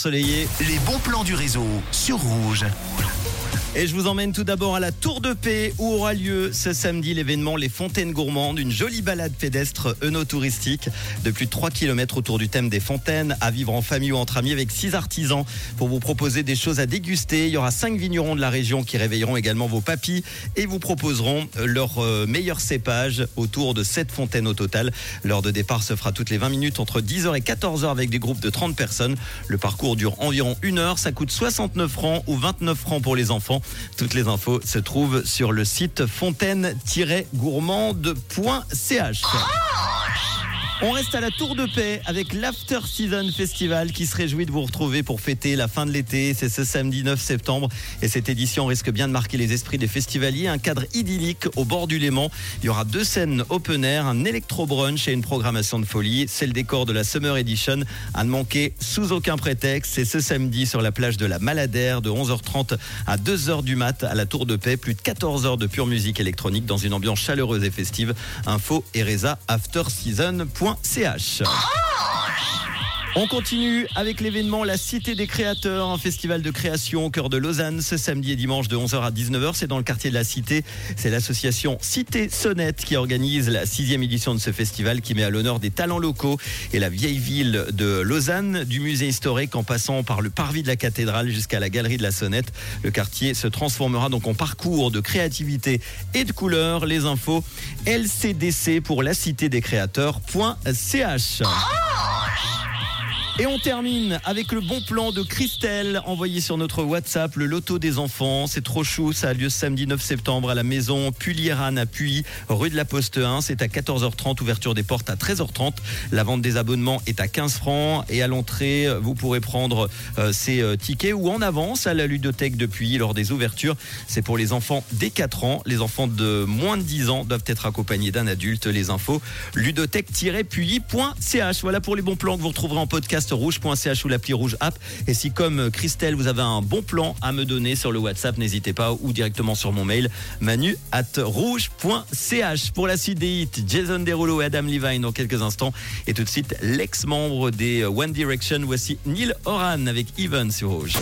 Soleillé. Les bons plans du réseau sur Rouge. Et je vous emmène tout d'abord à la Tour de Paix où aura lieu ce samedi l'événement Les Fontaines Gourmandes, une jolie balade pédestre œnotouristique de plus de 3 km autour du thème des fontaines, à vivre en famille ou entre amis avec 6 artisans pour vous proposer des choses à déguster. Il y aura 5 vignerons de la région qui réveilleront également vos papilles et vous proposeront leur euh, meilleur cépage autour de 7 fontaines au total. L'heure de départ se fera toutes les 20 minutes entre 10h et 14h avec des groupes de 30 personnes. Le parcours dure environ une heure, ça coûte 69 francs ou 29 francs pour les enfants. Toutes les infos se trouvent sur le site fontaine-gourmande.ch. On reste à la Tour de Paix avec l'After Season Festival qui se réjouit de vous retrouver pour fêter la fin de l'été. C'est ce samedi 9 septembre et cette édition risque bien de marquer les esprits des festivaliers. Un cadre idyllique au bord du Léman. Il y aura deux scènes open air, un électro brunch et une programmation de folie. C'est le décor de la Summer Edition à ne manquer sous aucun prétexte. C'est ce samedi sur la plage de la Maladère de 11h30 à 2h du mat à la Tour de Paix. Plus de 14 heures de pure musique électronique dans une ambiance chaleureuse et festive. Info Ereza After Season. CH. On continue avec l'événement La Cité des Créateurs, un festival de création au cœur de Lausanne ce samedi et dimanche de 11h à 19h. C'est dans le quartier de la Cité. C'est l'association Cité Sonnette qui organise la sixième édition de ce festival qui met à l'honneur des talents locaux et la vieille ville de Lausanne, du musée historique en passant par le parvis de la cathédrale jusqu'à la galerie de la Sonnette. Le quartier se transformera donc en parcours de créativité et de couleurs. Les infos LCDC pour la cité des créateurs.ch. Et on termine avec le bon plan de Christelle envoyé sur notre WhatsApp, le loto des enfants. C'est trop chou, ça a lieu samedi 9 septembre à la maison Pulieran à Puy, rue de la Poste 1. C'est à 14h30, ouverture des portes à 13h30. La vente des abonnements est à 15 francs et à l'entrée, vous pourrez prendre euh, ces euh, tickets ou en avance à la ludothèque de Puy lors des ouvertures. C'est pour les enfants dès 4 ans. Les enfants de moins de 10 ans doivent être accompagnés d'un adulte. Les infos ludothèque-puy.ch. Voilà pour les bons plans que vous retrouverez en rouge.ch ou l'appli rouge app. Et si comme Christelle, vous avez un bon plan à me donner sur le WhatsApp, n'hésitez pas ou directement sur mon mail manu at rouge.ch. Pour la suite Jason Derulo et Adam Levine dans quelques instants. Et tout de suite, l'ex-membre des One Direction, voici Neil Horan avec Even sur rouge.